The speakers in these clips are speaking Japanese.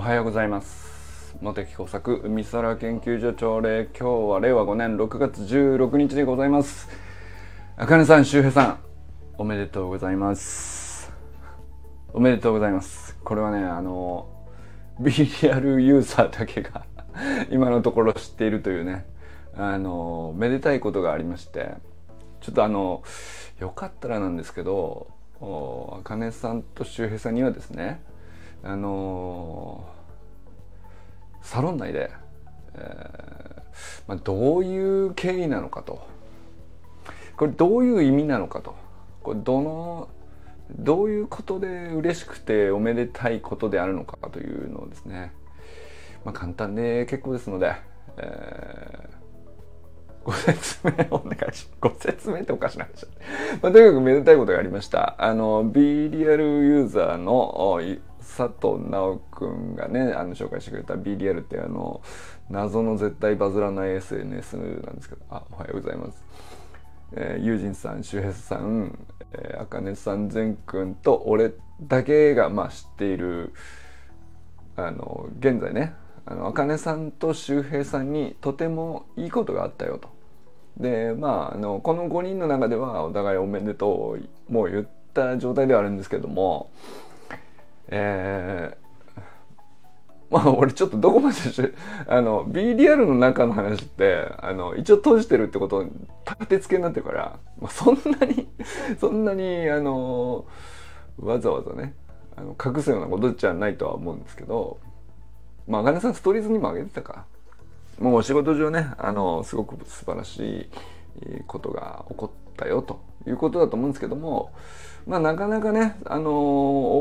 おはようございます。茂木工作海空研究所朝礼今日は令和5年6月16日でございます。あかねさん周平さんおめでとうございます。おめでとうございます。これはねあの B リアルユーザーだけが 今のところ知っているというねあのめでたいことがありましてちょっとあのよかったらなんですけどあかねさんと周平さんにはですねあのー、サロン内で、えーまあ、どういう経緯なのかとこれどういう意味なのかとこれどのどういうことで嬉しくておめでたいことであるのかというのをですね、まあ、簡単で結構ですので、えーご説明お願いし。ご説明っておかしな話。まあ、とにかくめでたいことがありました。あの、B リアルユーザーの佐藤直くんがね、あの、紹介してくれた B リアルってあの、謎の絶対バズらない SNS なんですけど、あ、おはようございます。えー、ユージンさん、周平さん、えー、あかねさん、善くんと俺だけが、まあ、知っている、あの、現在ね、あの、あかねさんと周平さんにとてもいいことがあったよと。で、まあ、あの、この5人の中ではお互いおめでとう、もう言った状態ではあるんですけども、えー、まあ俺ちょっとどこまでしあの B リアルの中の話ってあの一応閉じてるってことを立て付けになってるから、まあ、そんなに そんなにあのわざわざねあの隠すようなことじゃないとは思うんですけどまあ茜さんストーリーズにもあげてたか。もう仕事上ねあのすごく素晴らしいことが起こったよということだと思うんですけどもまあなかなかねあの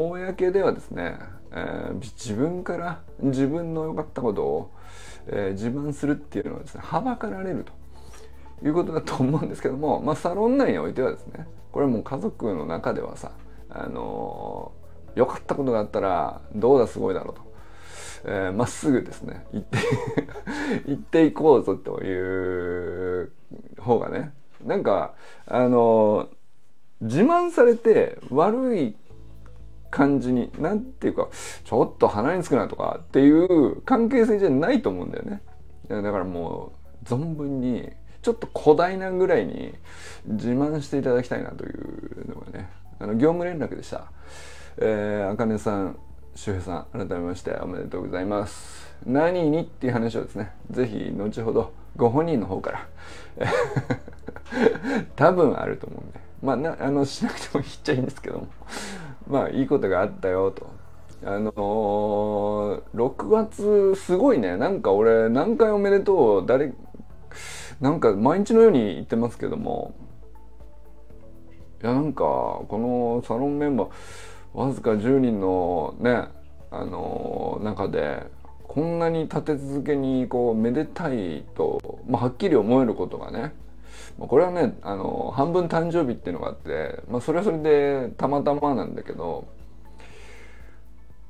公ではですね、えー、自分から自分の良かったことを、えー、自慢するっていうのはですねはばかられるということだと思うんですけども、まあ、サロン内においてはですねこれもう家族の中ではさあの良かったことがあったらどうだすごいだろうとま、えー、っすぐですね行って 行っていこうぞという方がねなんかあの自慢されて悪い感じに何ていうかちょっと鼻につくなとかっていう関係性じゃないと思うんだよね。だからもう存分にちょっと古代なぐらいに自慢していただきたいなというのがねあの業務連絡でした。えー、あかねさん周平さん改めましておめでとうございます。何にっていう話をですね是非後ほどご本人の方から多分あると思うんで。まあな あのしなくても言っちゃいいんですけども。まあいいことがあったよと。あのー、6月すごいね。なんか俺何回おめでとう誰なんか毎日のように言ってますけども。いやなんかこのサロンメンバーわずか10人のねあのー、中でこんなに立て続けにこうめでたいと、まあ、はっきり思えることがねまこれはねあの半分誕生日っていうのがあって、まあ、それはそれでたまたまなんだけど、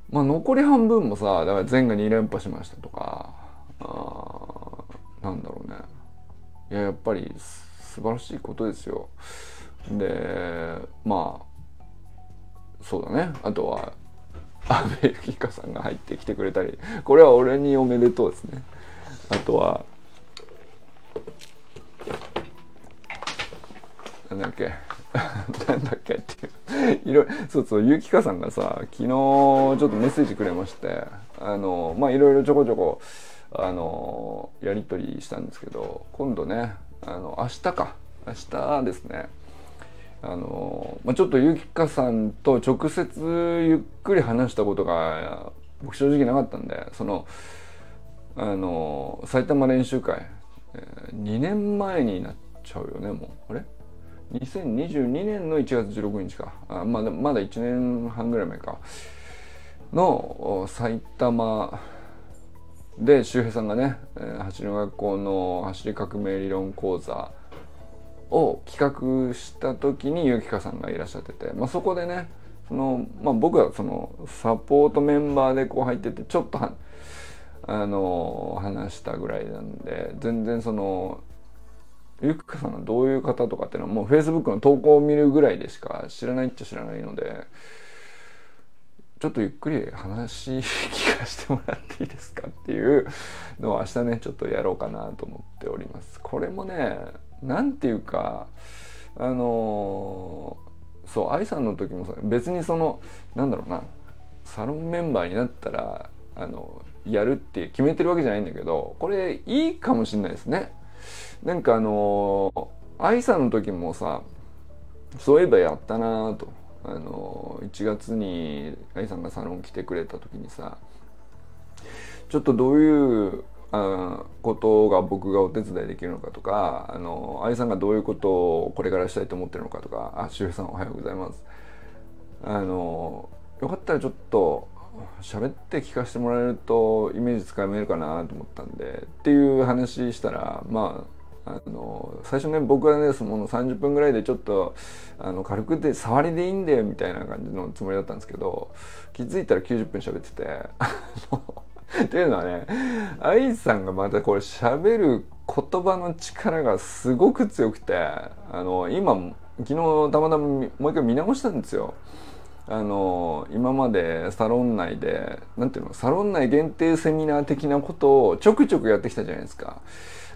まあ、残り半分もさだから前が2連覇しましたとかあなんだろうねいややっぱり素晴らしいことですよ。でまあそうだねあとは阿部由香さんが入ってきてくれたりこれは俺におめでとうですね。あとはなんだっけ？なんだっけっていう。いろいろそうそうゆきかさんがさ昨日ちょっとメッセージくれましてあのまあいろいろちょこちょこあのやり取りしたんですけど今度ねあの明日か。明日ですね。あの、まあ、ちょっとゆきかさんと直接ゆっくり話したことが僕正直なかったんでそのあの埼玉練習会、えー、2年前になっちゃうよねもう。あれ？2022年の1月16日か。あまだまだ1年半ぐらい前か。の埼玉で周平さんがね走り学校の走り革命理論講座を企画した時にゆきかさんがいらっしゃってて、まあ、そこでねその、まあ、僕はそのサポートメンバーでこう入っててちょっとあの話したぐらいなんで全然そのゆきかさんがどういう方とかっていうのはもう Facebook の投稿を見るぐらいでしか知らないっちゃ知らないのでちょっとゆっくり話聞かせてもらっていいですかっていうのを明日ねちょっとやろうかなと思っております。これもね何ていうかあのそう愛さんの時も別にそのなんだろうなサロンメンバーになったらあのやるって決めてるわけじゃないんだけどこれいいかもしんないですね。なんかあの愛さんの時もさそういえばやったなと。あの1月に愛さんがサロン来てくれた時にさちょっとどういうあことが僕がお手伝いできるのかとかあの愛さんがどういうことをこれからしたいと思ってるのかとかあ周平さんおはようございます。あのよかったらちょっと喋って聞かせてもらえるとイメージつかめるかなと思ったんでっていう話したらまああの最初ね僕はねその30分ぐらいでちょっとあの軽くで触りでいいんだよみたいな感じのつもりだったんですけど気づいたら90分喋っててっていうのはね愛さんがまたこれ喋る言葉の力がすごく強くてあの今昨日たまたまもう一回見直したんですよ。あの今までサロン内で何ていうのサロン内限定セミナー的なことをちょくちょくやってきたじゃないですか。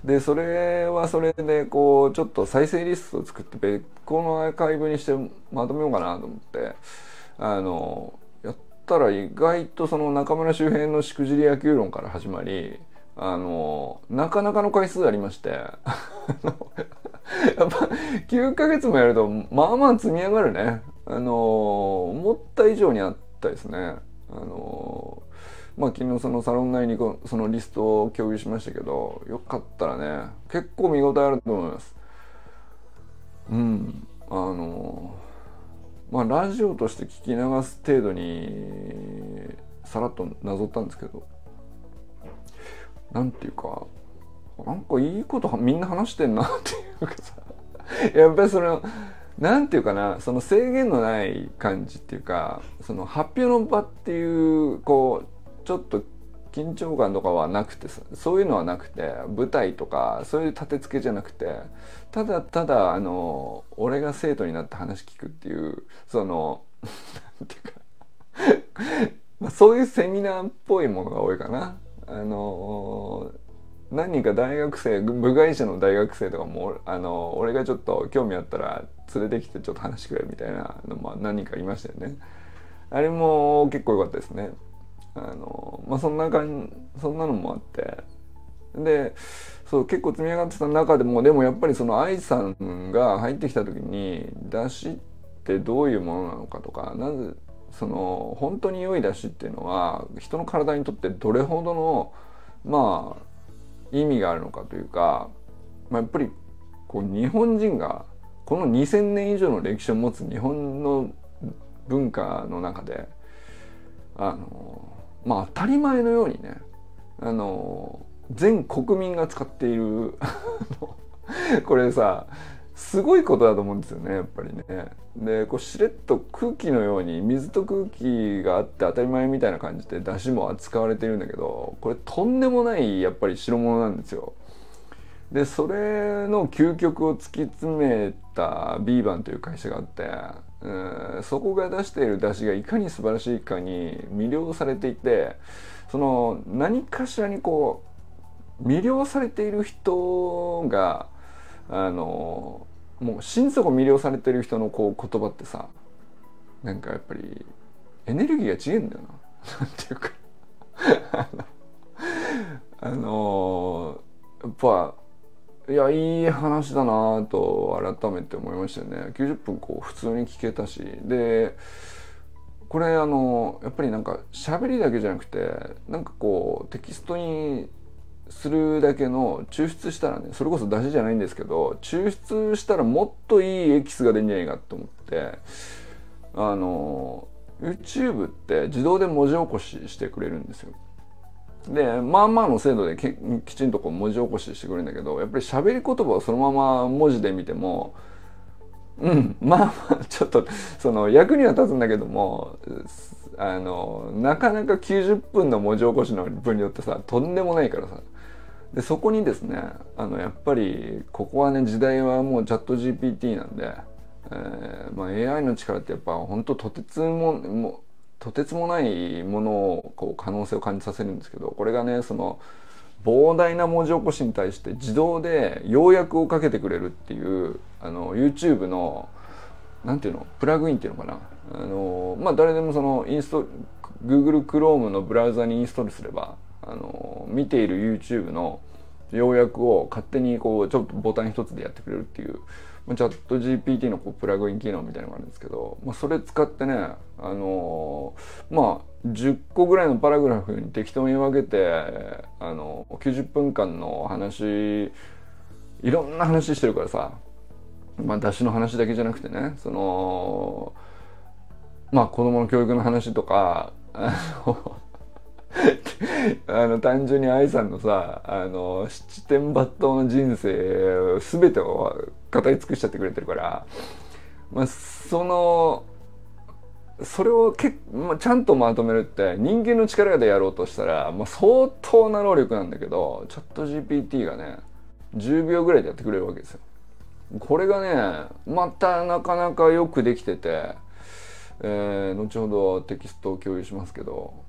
でそれはそれでこうちょっと再生リストを作って別個のアーカイブにしてまとめようかなと思ってあのやったら意外とその中村周辺のしくじり野球論から始まりあのなかなかの回数ありまして やっぱ9ヶ月もやるとまあまあ積み上がるねあの思った以上にあったですね。あのまあ昨日そのサロン内にそのリストを共有しましたけどよかったらね結構見応えあると思います。うん。あのまあラジオとして聞き流す程度にさらっとなぞったんですけどなんていうかなんかいいことみんな話してんなっていうかさ。やっぱりそのなんていうかなその制限のない感じっていうかその発表の場っていうこうちょっと緊張感とかはなくてそういうのはなくて舞台とかそういう立て付けじゃなくてただただあの俺が生徒になって話聞くっていうそのなんていうかまあそういうセミナーっぽいものが多いかな。あの何人か大学生部外者の大学生とかもあの俺がちょっと興味あったら連れてきてちょっと話してくれみたいなのも何人かいましたよね。あれも結構良かったですね。あのまあそんな感じそんなのもあってでそう結構積み上がってた中でもでもやっぱりその愛さんが入ってきた時に出汁ってどういうものなのかとかなぜその本当に良い出汁っていうのは人の体にとってどれほどのまあ意味があるのかというか、まあ、やっぱりこう日本人がこの2,000年以上の歴史を持つ日本の文化の中であのまあ当たり前のようにねあの全国民が使っている これさすごいことだと思うんですよねやっぱりね。でこうしれっと空気のように水と空気があって当たり前みたいな感じで出汁も扱われてるんだけどこれとんでもないやっぱり代物なんですよ。でそれの究極を突き詰めたビーバンという会社があってうんそこが出している出汁がいかに素晴らしいかに魅了されていてその何かしらにこう魅了されている人があのもう心底魅了されてる人のこう言葉ってさなんかやっぱりエネルギーが違えんだよな。なんていうか。あのやっぱいやいい話だなと改めて思いましたよね。90分こう普通に聞けたし。でこれあのやっぱりなんか喋りだけじゃなくてなんかこうテキストにするだけの抽出したらねそれこそ出汁じゃないんですけど抽出したらもっといいエキスが出んじゃないかと思ってあの YouTube って自動で文字起こししてくれるんですよ。でまあまあの精度できちんとこう文字起こししてくれるんだけどやっぱり喋り言葉をそのまま文字で見てもうんまあまあちょっとその役には立つんだけどもあのなかなか90分の文字起こしの分によってさとんでもないからさでそこにですねあのやっぱりここはね時代はもうチャット GPT なんで、えーまあ、AI の力ってやっぱ本当とてつももとてつもないものをこう可能性を感じさせるんですけどこれがねその膨大な文字起こしに対して自動で要約をかけてくれるっていうあの YouTube のなんていうのプラグインっていうのかな。あのまあ誰でもそのインスト Google Chrome のブラウザにインストールすればあの見ている YouTube の要約を勝手にこうちょっとボタン一つでやってくれるっていうチャット GPT のこうプラグイン機能みたいなのがあるんですけど、まあ、それ使ってねあのまあ10個ぐらいのパラグラフに適当に分けてあの90分間の話いろんな話してるからさまあ出汁の話だけじゃなくてねそのまあ子供の教育の話とかあの あの単純に愛さんのさあの七点抜刀の人生全てを語り尽くしちゃってくれてるから、まあ、そのそれをけ、まあ、ちゃんとまとめるって人間の力でやろうとしたら、まあ、相当な能力なんだけどチャット GPT がね10秒ぐらいでやってくれるわけですよ。これがねまたなかなかよくできてて、えー、後ほどテキストを共有しますけど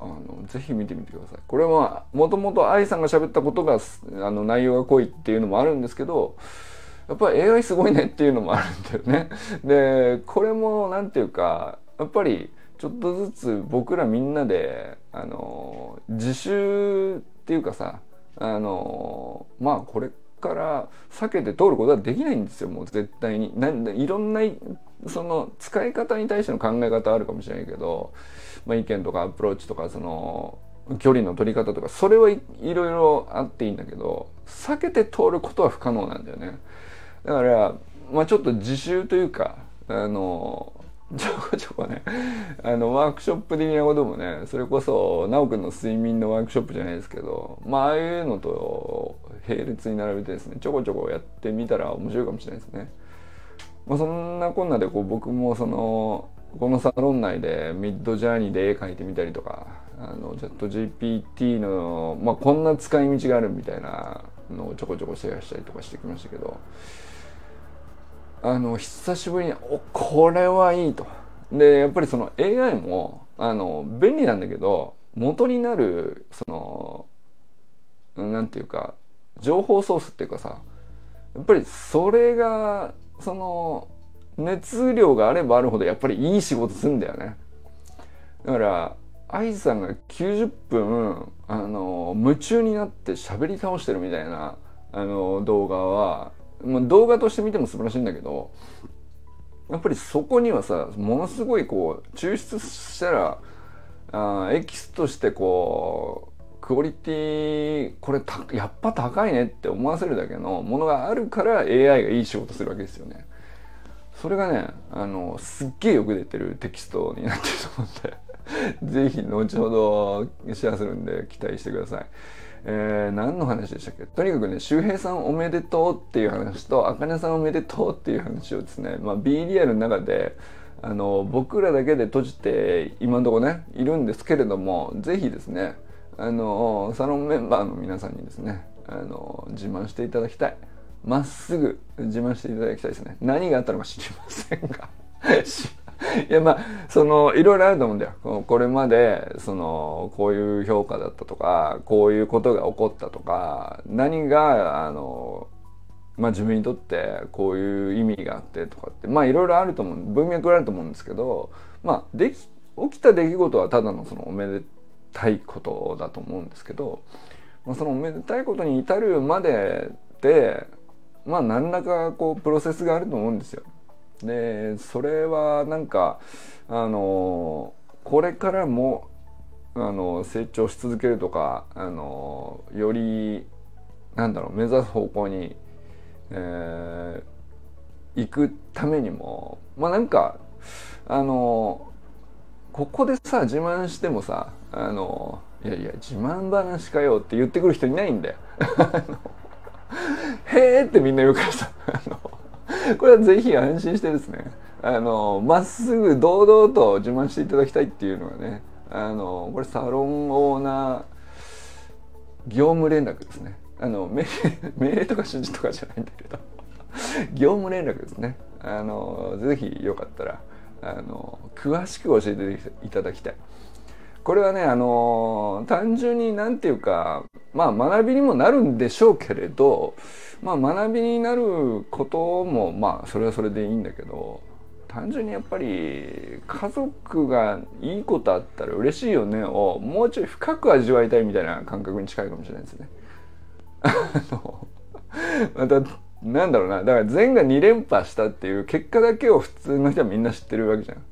あのぜひ見てみてください。これはもともと愛さんが喋ったことがあの内容が濃いっていうのもあるんですけどやっぱり AI すごいねっていうのもあるんだよね。でこれも何て言うかやっぱりちょっとずつ僕らみんなであの自習っていうかさあのまあこれから避けて通ることはできないんですよもう絶対に。なんでいろんなその使い方に対しての考え方あるかもしれないけどまあ、意見とかアプローチとかその距離の取り方とかそれはいろいろあっていいんだけど避けて通ることは不可能なんだよねだからまあちょっと自習というかあのちょこちょこねあのワークショップ的なこともねそれこそ修くんの睡眠のワークショップじゃないですけどまああいうのと並列に並べてですねちょこちょこやってみたら面白いかもしれないですね。まあ、そんなこんなでこう僕もそのこのサロン内でミッドジャーニーで絵描いてみたりとかあのチャット GPT の、まあ、こんな使い道があるみたいなのをちょこちょこシェアしたりとかしてきましたけどあの久しぶりにおこれはいいと。でやっぱりその AI もあの便利なんだけど元になるそのなんていうか情報ソースっていうかさやっぱりそれがその熱量があればあるほどやっぱりいい仕事するんだよね。だから愛さんが90分あの夢中になって喋り倒してるみたいなあの動画は、まあ、動画として見ても素晴らしいんだけどやっぱりそこにはさものすごいこう抽出したらあエキスとしてこうクオリティこれやっぱ高いねって思わせるだけのものがあるから AI がいい仕事するわけですよね。それがねあのすっげえよく出てるテキストになってると思うんで 是非後ほどシェアするんで期待してください。えー、何の話でしたっけ？とにかくね周平さんおめでとうっていう話とあかねさんおめでとうっていう話をですね、まあ、B リアルの中であの僕らだけで閉じて今のとこねいるんですけれども是非ですねあのサロンメンバーの皆さんにですねあの自慢していただきたい。まっすぐ自慢していただきたいですね。何があったのか知りませんが いやまあそのいろいろあると思うんだよ。これまでそのこういう評価だったとかこういうことが起こったとか何があのまあ自分にとってこういう意味があってとかってまあいろいろあると思う文脈があると思うんですけどまあでき起きた出来事はただのそのおめでたいことだと思うんですけど、まあ、そのおめでたいことに至るまででまあ何らかこうプロセスがあると思うんですよ。でそれはなんかあのこれからもあの成長し続けるとかあのよりなんだろう目指す方向に、えー、行くためにもまあなんかあのここでさ自慢してもさあのいやいや自慢話かよって言ってくる人いないんだよ。へーってみんな言うからさこれはぜひ安心してですねあのまっすぐ堂々と自慢していただきたいっていうのはねあのこれサロンオーナー業務連絡ですね。あの 命令とか指示とかじゃないんだけど。業務連絡ですね。あのぜひよかったらあの詳しく教えていただきたい。これはねあの単純に何て言うかまあ学びにもなるんでしょうけれどまあ学びになることもまあそれはそれでいいんだけど単純にやっぱり家族がいいことあったら嬉しいよねをもうちょい深く味わいたいみたいな感覚に近いかもしれないですね。あのまたなんだろうなだから善が2連覇したっていう結果だけを普通の人はみんな知ってるわけじゃん。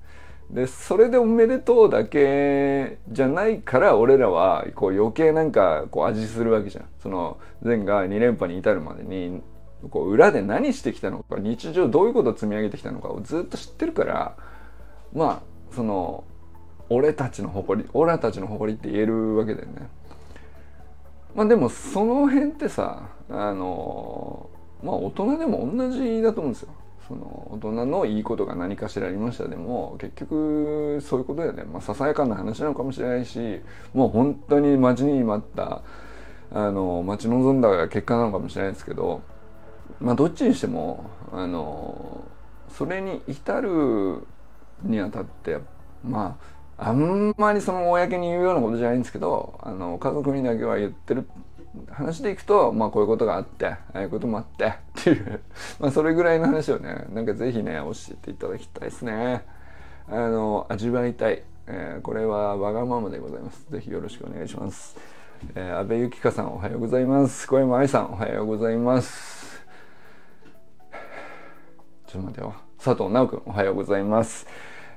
でそれでおめでとうだけじゃないから俺らはこう余計なんかこう味するわけじゃん。その善が2連覇に至るまでにこう裏で何してきたのか日常どういうことを積み上げてきたのかをずっと知ってるからまあその俺たちの誇り俺たちの誇りって言えるわけだよね。まあでもその辺ってさあのまあ大人でも同じだと思うんですよ。その大人のいいことが何かしらありましたでも結局そういうことだよね、まあ、ささやかな話なのかもしれないしもう本当に待ちに待ったあの待ち望んだ結果なのかもしれないですけどまあどっちにしてもあのそれに至るにあたってまああんまりその公に言うようなことじゃないんですけどあの家族にだけは言ってる話でいくとまあこういうことがあってああいうこともあってっていう まあそれぐらいの話をねなんか是非ね教えていただきたいですねあの味わいたい、えー、これはわがままでございます是非よろしくお願いしますえー、安倍ゆきかさんおはようございます小山愛さんおはようございますちょっと待ってよ。佐藤直くん、おはようございます。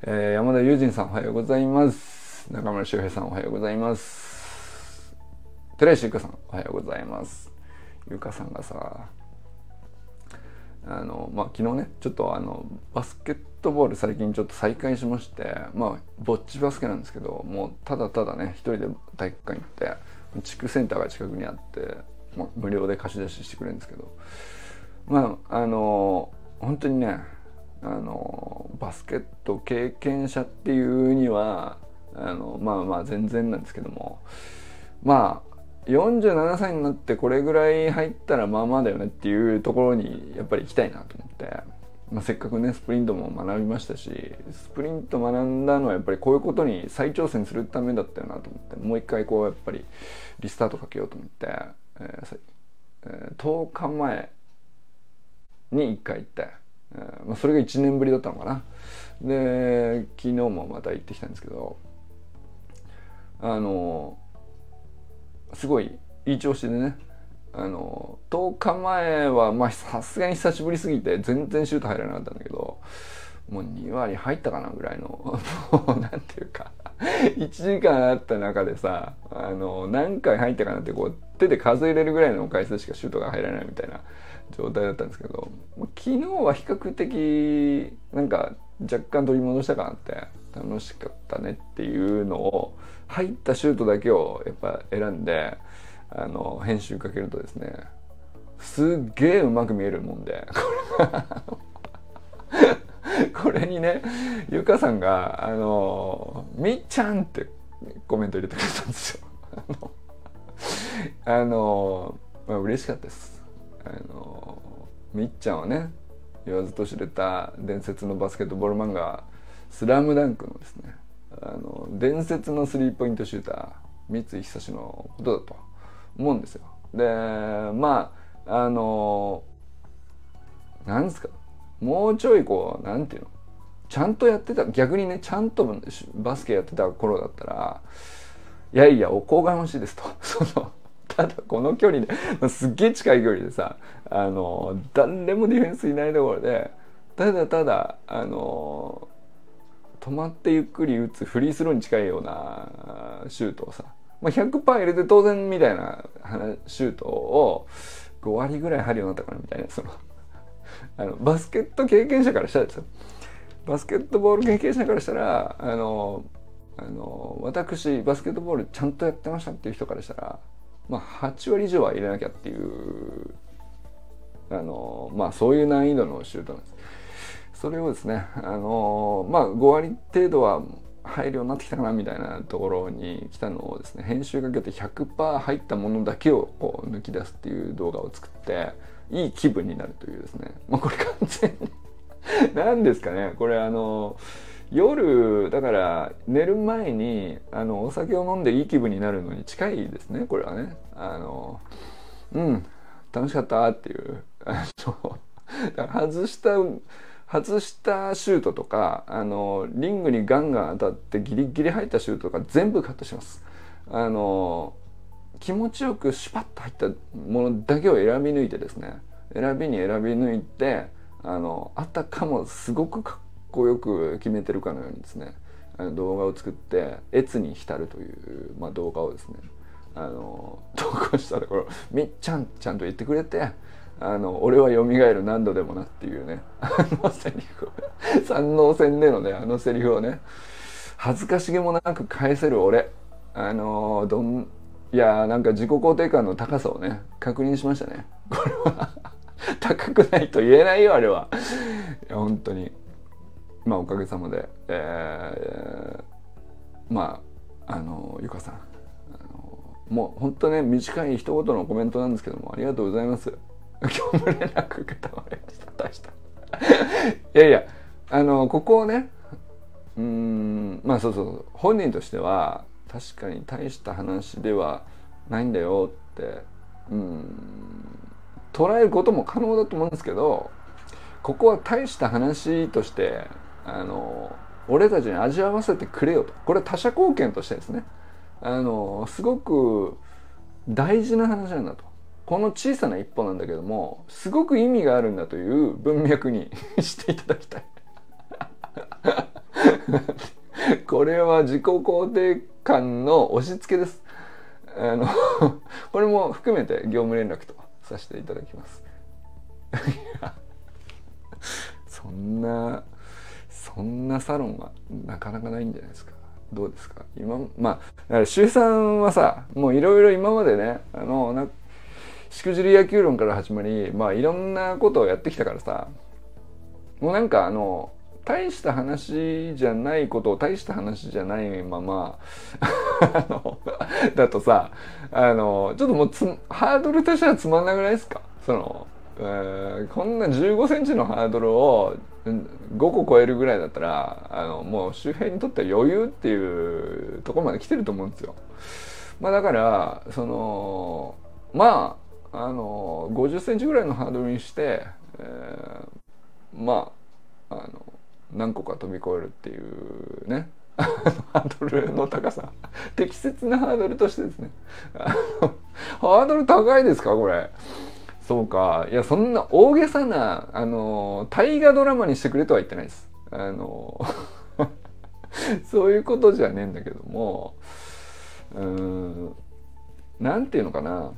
えー、山田友人さん、おはようございます。中村修平さん、おはようございます。寺石ゆかさん、おはようございます。ゆかさんがさ、あの、まあ、昨日ね、ちょっとあの、バスケットボール最近ちょっと再開しまして、まあ、ぼっちバスケなんですけど、もうただただね、一人で体育館行って、地区センターが近くにあって、まあ、無料で貸し出ししてくれるんですけど、まあ、あの、本当にねあのバスケット経験者っていうにはあのまあまあ全然なんですけどもまあ47歳になってこれぐらい入ったらまあまあだよねっていうところにやっぱり行きたいなと思って、まあ、せっかくねスプリントも学びましたしスプリント学んだのはやっぱりこういうことに再挑戦するためだったよなと思って。もう一回こうやっぱりリスタートかけようと思って、えーえー、10日前に1回行って、えーまあ、それが1年ぶりだったのかな。で昨日もまた行ってきたんですけどあのすごいいい調子でね。あの10日前はまあさすがに久しぶりすぎて全然シュート入らなかったんだけどもう2割入ったかなぐらいのもうなんていうか1時間あった中でさあの何回入ったかなってこう手で数えれるぐらいの回数しかシュートが入らないみたいな状態だったんですけど昨日は比較的なんか若干取り戻したかなって楽しかったねっていうのを入ったシュートだけをやっぱ選んであの編集かけるとですねすっげえうまく見えるもんで これにねゆかさんが「あのみっちゃん」ってコメント入れてくれたんですよ。あのまあ嬉しかったです。あのみっちゃんはね言わずと知れた伝説のバスケットボール漫画「スラムダンクのですねあの伝説のスリーポイントシューター三井久志のことだと思うんですよ。でまああのなんですかもうちょいこうなんていうのちゃんとやってた逆にねちゃんとバスケやってた頃だったらいやいやおこがましいですと そのただこの距離ですっげえ近い距離でさあの誰もディフェンスいないところでただただあの止まってゆっくり打つフリースローに近いようなシュートをさ、まあ、100%入れて当然みたいなシュートを5割ぐらい入るようになったかなみたいなその あのバスケット経験者からしたらですよバスケットボール経験者からしたらあのあの私バスケットボールちゃんとやってましたっていう人からしたらまあ、8割以上は入れなきゃっていうあのまあそういう難易度のシュートなんです。それをですねあのまあ5割程度は入るようになってきたかなみたいなところに来たのをですね編集かけて100%入ったものだけをこう抜き出すっていう動画を作っていい気分になるというですねまあこれ完全に 何ですかね。これあの夜だから寝る前にあのお酒を飲んでいい気分になるのに近いですねこれはね。あのうん楽しかったっていうあの 外した外したシュートとかあのリングにガンガン当たってギリギリ入ったシュートとか全部カットします。あの気持ちよくシュパッと入ったものだけを選び抜いてですね。選びに選び抜いてあのあたかもすごくかっこよく決めてるかのようにですね。あの動画を作って越に浸るという、まあ、動画をですね。あの投稿したところみっちゃんちゃんと言ってくれてあの俺は蘇る何度でもなっていうね。あのセリフ。三能戦でのねあのセリフをね恥ずかしげもなく返せる俺。あのどんいやなんか自己肯定感の高さをね確認しましたね。これは高くないと言えないよあれは。いや本当に。まあおかげさまで、えー、まああのゆかさん。もう本当ね短い一言のコメントなんですけどもありがとうございます。今日も連絡受けたまりました。大した。いやいやあのここをねうんまあそうそう本人としては確かに大した話ではないんだよってうん捉えることも可能だと思うんですけどここは大した話としてあの俺たちに味わわせてくれよと。これ他者貢献としてですね。あのすごく大事な話なんだと。この小さな一歩なんだけどもすごく意味があるんだという文脈に していただきたい。これは自己肯定感の押し付けです。あのこれも含めて業務連絡とさせていただきます。そんなそんなサロンはなかなかないんじゃないですか。どうですか？今まあだから周さんはさもういろいろ今までねあのなんしくじり野球論から始まりまあいろんなことをやってきたからさもうなんかあの大した話じゃないことを大した話じゃないまま あのだとさあのちょっともうつハードルとしてはつまんなくないですか？その、えー、こんな1 5センチのハードルを5個超えるぐらいだったらあのもう周辺にとっては余裕っていうところまで来てると思うんですよ。まあ、だからそのまああの50センチぐらいのハードルにして、えー、まああの何個か飛び越えるっていうね。ハードルの高さ。適切なハードルとしてですね。ハードル高いですかこれ？そうか。いやそんな大げさなあの大河ドラマにしてくれとは言ってないです。あの そういうことじゃねえんだけども。うんなんていうのかな。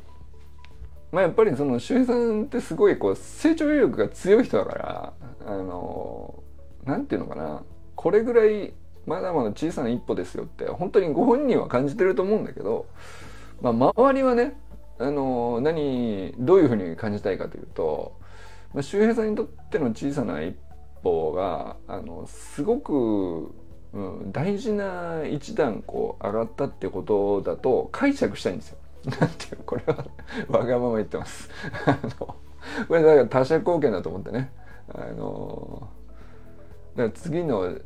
まあやっぱりその周平さんってすごいこう成長力が強い人だからあのなんていうのかなこれぐらいまだまだ小さな一歩ですよって本当にご本人は感じてると思うんだけど、まあ、周りはねあの何どういうふうに感じたいかというと、まあ、周平さんにとっての小さな一歩があのすごく、うん、大事な一段こう上がったってことだと解釈したいんですよ。なんていうこれはわがまま言ってます。あのこれだから他者貢献だと思ってね。あのだから次の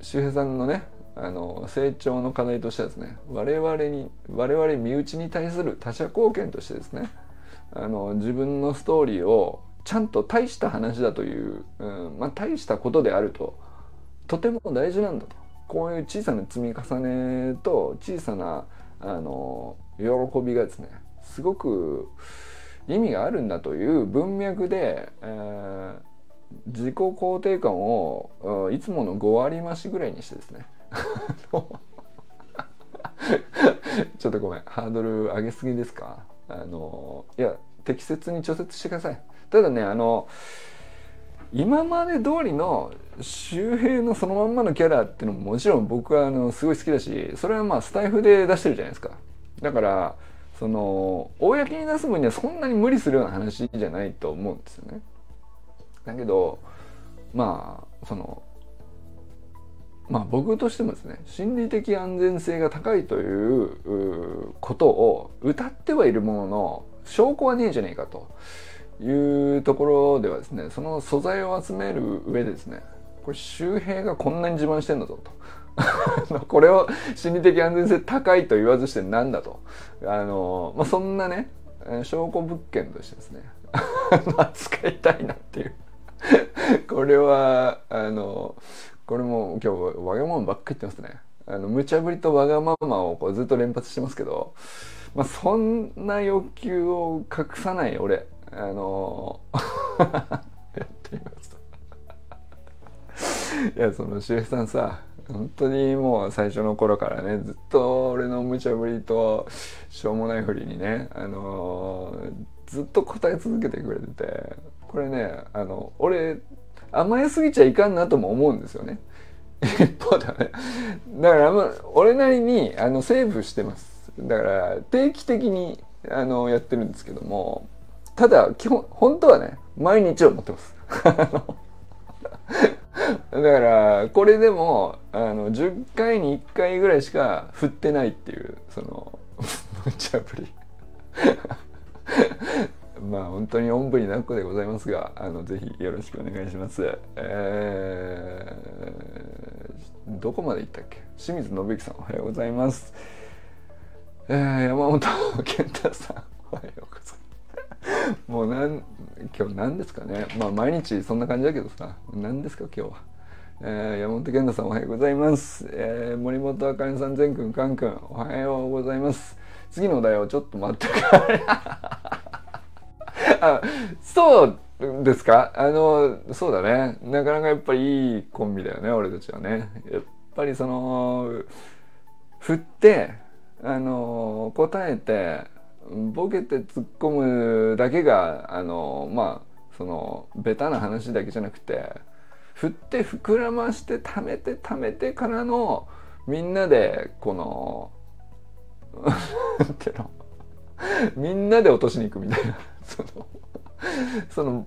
周平さんのねあの成長の課題としてはですね我々に我々身内に対する他者貢献としてですねあの自分のストーリーをちゃんと大した話だという、うんまあ、大したことであるととても大事なんだとこういう小さな積み重ねと小さなあの喜びがですねすごく意味があるんだという文脈で、えー、自己肯定感をいつもの5割増しぐらいにしてですね。ちょっとごめんハードル上げすぎですか？あのいや適切に調節してください。ただねあの今まで通りの周平のそのまんまのキャラっていうのももちろん僕はあのすごい好きだしそれはまあスタイフで出してるじゃないですか。だからその公に出す分にはそんなに無理するような話じゃないと思うんですよね。だけどまあそのまあ僕としてもですね心理的安全性が高いということを歌ってはいるものの証拠はねえじゃねえかというところではですねその素材を集める上でですねこれ周平がこんなに自慢してんだぞと。これを心理的安全性高いと言わずしてなんだと。あの、まあ、そんなね証拠物件としてですね 扱いたいなっていう。これはあのこれも今日わがままばっかり言ってますね。あの無茶ぶりとわがままをこうずっと連発してますけど、まあ、そんな欲求を隠さない俺。あのやってみますと。いやその周平さんさ本当にもう最初の頃からねずっと俺の無茶ぶりとしょうもないふりにねあのずっと答え続けてくれててこれねあの俺甘えすぎちゃいかんなとも思うんですよね。一方だね。だから俺なりにあのセーブしてます。だから定期的にあのやってるんですけどもただ基本本当はね毎日思ってます。だからこれでもあの10回に1回ぐらいしか振ってないっていうその無茶ぶり まあ本当におんぶに抱っこでございますがあのぜひよろしくお願いします。えー、どこまで行ったっけ？清水信之さんおはようございます。えー、山本健太さんおはようございます。もうなん今日何ですかねまあ毎日そんな感じだけどさ何ですか今日は。えー、山本健太さんおはようございます。えー、森本あかねさん、全くん、かんくん、おはようございます。次のお題をちょっと待ってか あそうですかあのそうだねなかなかやっぱりいいコンビだよね俺たちはねやっぱりその振ってあの答えてボケて突っ込むだけがあのまあそのベタな話だけじゃなくて振って膨らまして貯めて貯めてからのみんなでこの ってのみんなで落としに行くみたいなそのその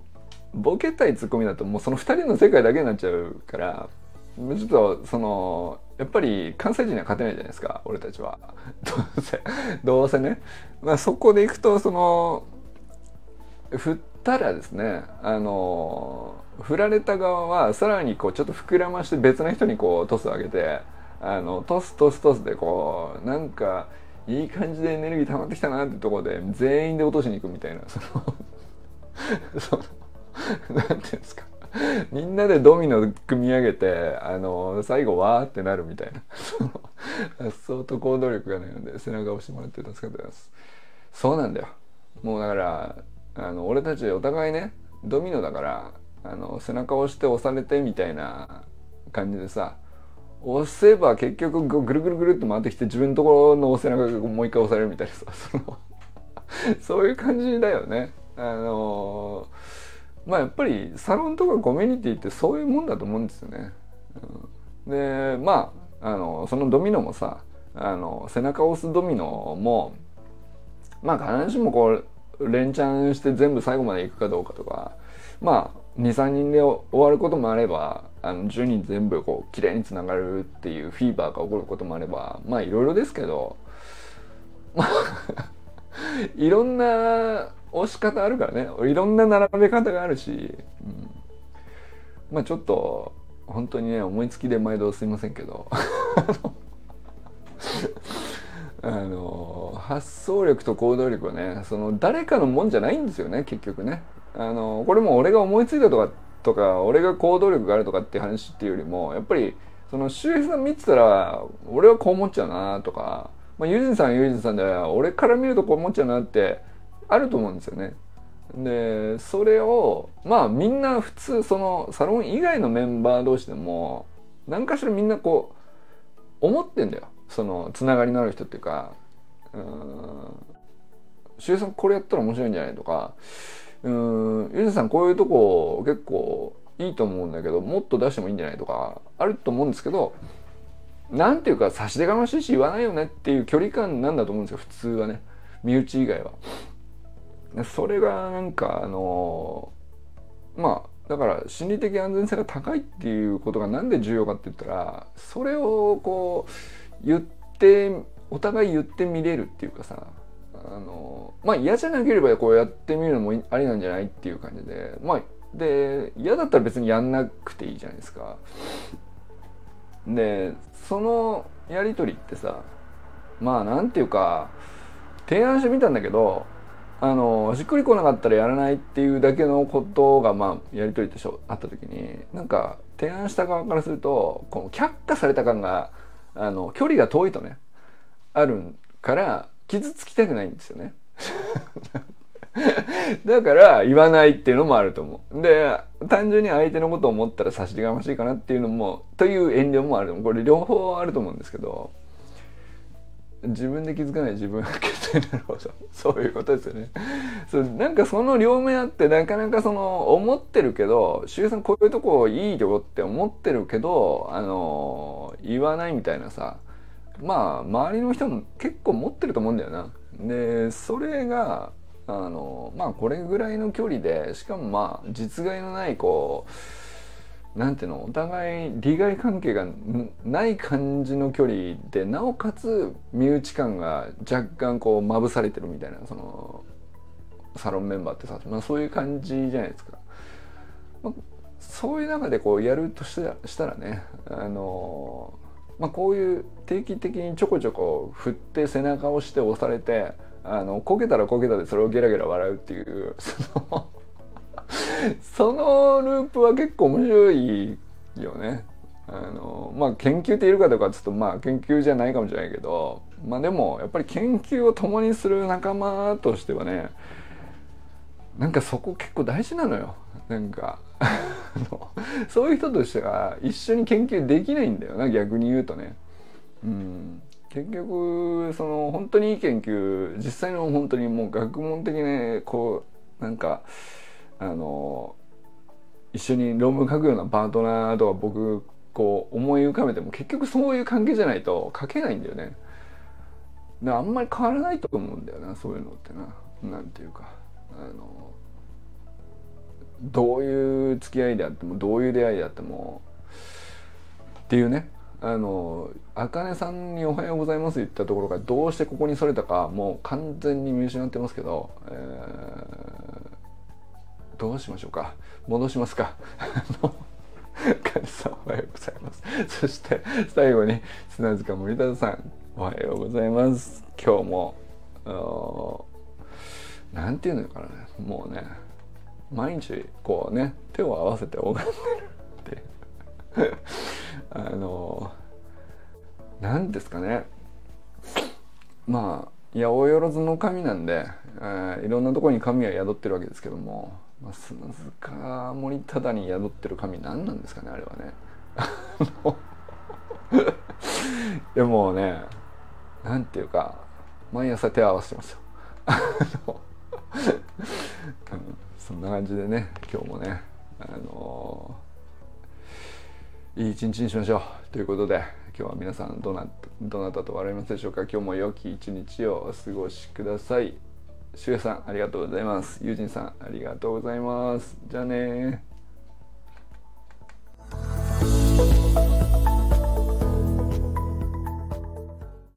ボケたいツッコミだともうその2人の世界だけになっちゃうからちょっとそのやっぱり関西人には勝てないじゃないですか俺たちは。どうせどうせね、まあ、そこでいくとその振ったらですねあの振られた側はさらにこうちょっと膨らまして別な人にこうトスを上げてあのトストストスでこうなんかいい感じでエネルギー溜まってきたなってとこで全員で落としに行くみたいなその そのなんていうんですか。みんなでドミノ組み上げてあの最後わーってなるみたいな。相当行動力がないので背中押してもらって助かってます。そうなんだよ。もうだからあの俺たちお互いねドミノだからあの背中を押して押されてみたいな感じでさ押せば結局ぐるぐるぐるって回ってきて自分のところの背中がもう一回押されるみたいなさそのそういう感じだよね。あのまあやっぱりサロンとかコミュニティってそういうもんだと思うんですよね。うん、でまああのそのドミノもさあの背中を押すドミノもまあ必ずしもこう連チャンして全部最後までいくかどうかとかまあ23人で終わることもあればあの10人全部こう綺麗につながるっていうフィーバーが起こることもあればまあいろいろですけどまあ いろんな押し方あるからね。いろんな並べ方があるし、うん、まあちょっと本当にね思いつきで毎度すいませんけど。あの発想力と行動力はねその誰かのもんじゃないんですよね結局ね。あのこれも俺が思いついたとかとか俺が行動力があるとかって話っていうよりもやっぱりその周平さん見てたら俺はこう思っちゃうなとか、まあ、ユージンさんはユージンさんで俺から見るとこう思っちゃうなってあると思うんですよね。でそれをまあみんな普通そのサロン以外のメンバー同士でも何かしらみんなこう思ってんだよそのつながりのある人っていうか「うん周平さんこれやったら面白いんじゃない?」とかうんゆずさんこういうとこ結構いいと思うんだけどもっと出してもいいんじゃない？とかあると思うんですけどなんていうか差し出がましいし言わないよねっていう距離感なんだと思うんですよ普通はね身内以外は。それがなんかあのまあだから心理的安全性が高いっていうことが何で重要かって言ったらそれをこう言ってお互い言ってみれるっていうかさあのまあ嫌じゃなければこうやってみるのもありなんじゃないっていう感じでまあで嫌だったら別にやんなくていいじゃないですか。でそのやり取りってさまあなんていうか提案してみたんだけどあのしっくりこなかったらやらないっていうだけのことがまあやり取りとしてあった時になんか提案した側からするとこの却下された感があの距離が遠いとねあるから傷つきたくないんですよね。だから言わないっていうのもあると思う。で、単純に相手のことを思ったら差し出がましいかなっていうのも、という遠慮もあると思う。これ両方あると思うんですけど、自分で気づかない自分が決定なるほど。そういうことですよね。そうなんかその両面あって、なかなかその思ってるけど、周さんこういうとこいいよって思ってるけど、あの、言わないみたいなさ、まあ周りの人も結構持ってると思うんだよな。でそれがあのまあこれぐらいの距離でしかもまあ実害のないこうなんていうの？お互い利害関係がない感じの距離でなおかつ身内感が若干こうまぶされてるみたいなそのサロンメンバーってさ、まあ、そういう感じじゃないですか。まあ、そういう中でこうやるとしたらねあのまあ、こういう定期的にちょこちょこ振って背中を押して押されてあのこけたらこけたでそれをゲラゲラ笑うっていうそのそのループは結構面白いよね。あのまあ研究っているかどうかちょっとまあ研究じゃないかもしれないけどまあでもやっぱり研究を共にする仲間としてはねなんかそこ結構大事なのよなんかそういう人としては一緒に研究できないんだよな逆に言うとね。うん、結局その本当にいい研究実際の本当にもう学問的にこうなんかあの一緒に論文書くようなパートナーとか僕こう思い浮かべても結局そういう関係じゃないと書けないんだよね。であんまり変わらないと思うんだよなそういうのってな。なんていうかあのどういう付き合いであってもどういう出会いであってもっていうねあの茜さんに「おはようございます」言ったところがどうしてここにそれたかもう完全に見失ってますけど、えー、どうしましょうか？戻しますか？茜さんおはようございます。そして最後に砂塚森田さんおはようございます。今日もなんていうのかなもうね毎日こうね手を合わせて拝んでるってあの何ですかねまあ八百万の神なんで、えー、いろんなところに神は宿ってるわけですけども、まあ、砂塚森忠に宿ってる神何なんですかねあれはね。でもねなんていうか毎朝手を合わせてますよ。そんな感じでね今日もねあのー、いい一日にしましょうということで今日は皆さんどなどなたと笑いますでしょうか今日も良き一日をお過ごしくださいしゅうさんありがとうございます。ゆうじんさんありがとうございます。じゃあね